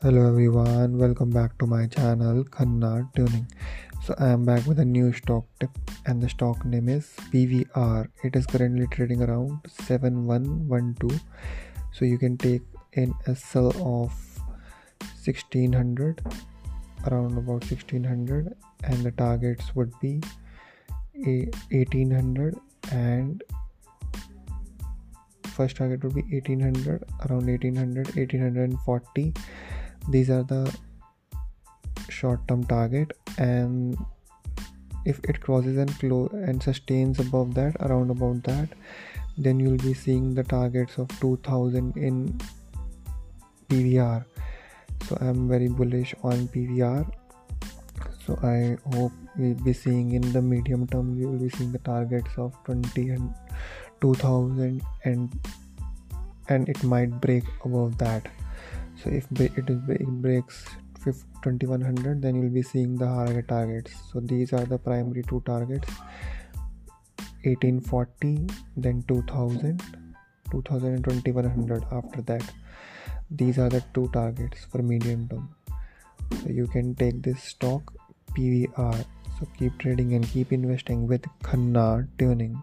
Hello everyone, welcome back to my channel Khanna Tuning. So I am back with a new stock tip and the stock name is PVR. It is currently trading around 7112. So you can take in a sell of 1600 around about 1600 and the targets would be 1800 and first target would be 1800 around 1800 1840 these are the short term target and if it crosses and close and sustains above that around about that then you'll be seeing the targets of 2000 in pvr so i'm very bullish on pvr so i hope we'll be seeing in the medium term we will be seeing the targets of 20 and 2000 and and it might break above that so if it, breaks 2100 then you'll be seeing the higher targets. So these are the primary two targets. 1840 then 2000 2000 and 2100 after that. These are the two targets for medium term. So you can take this stock pvr so keep trading and keep investing with khanna tuning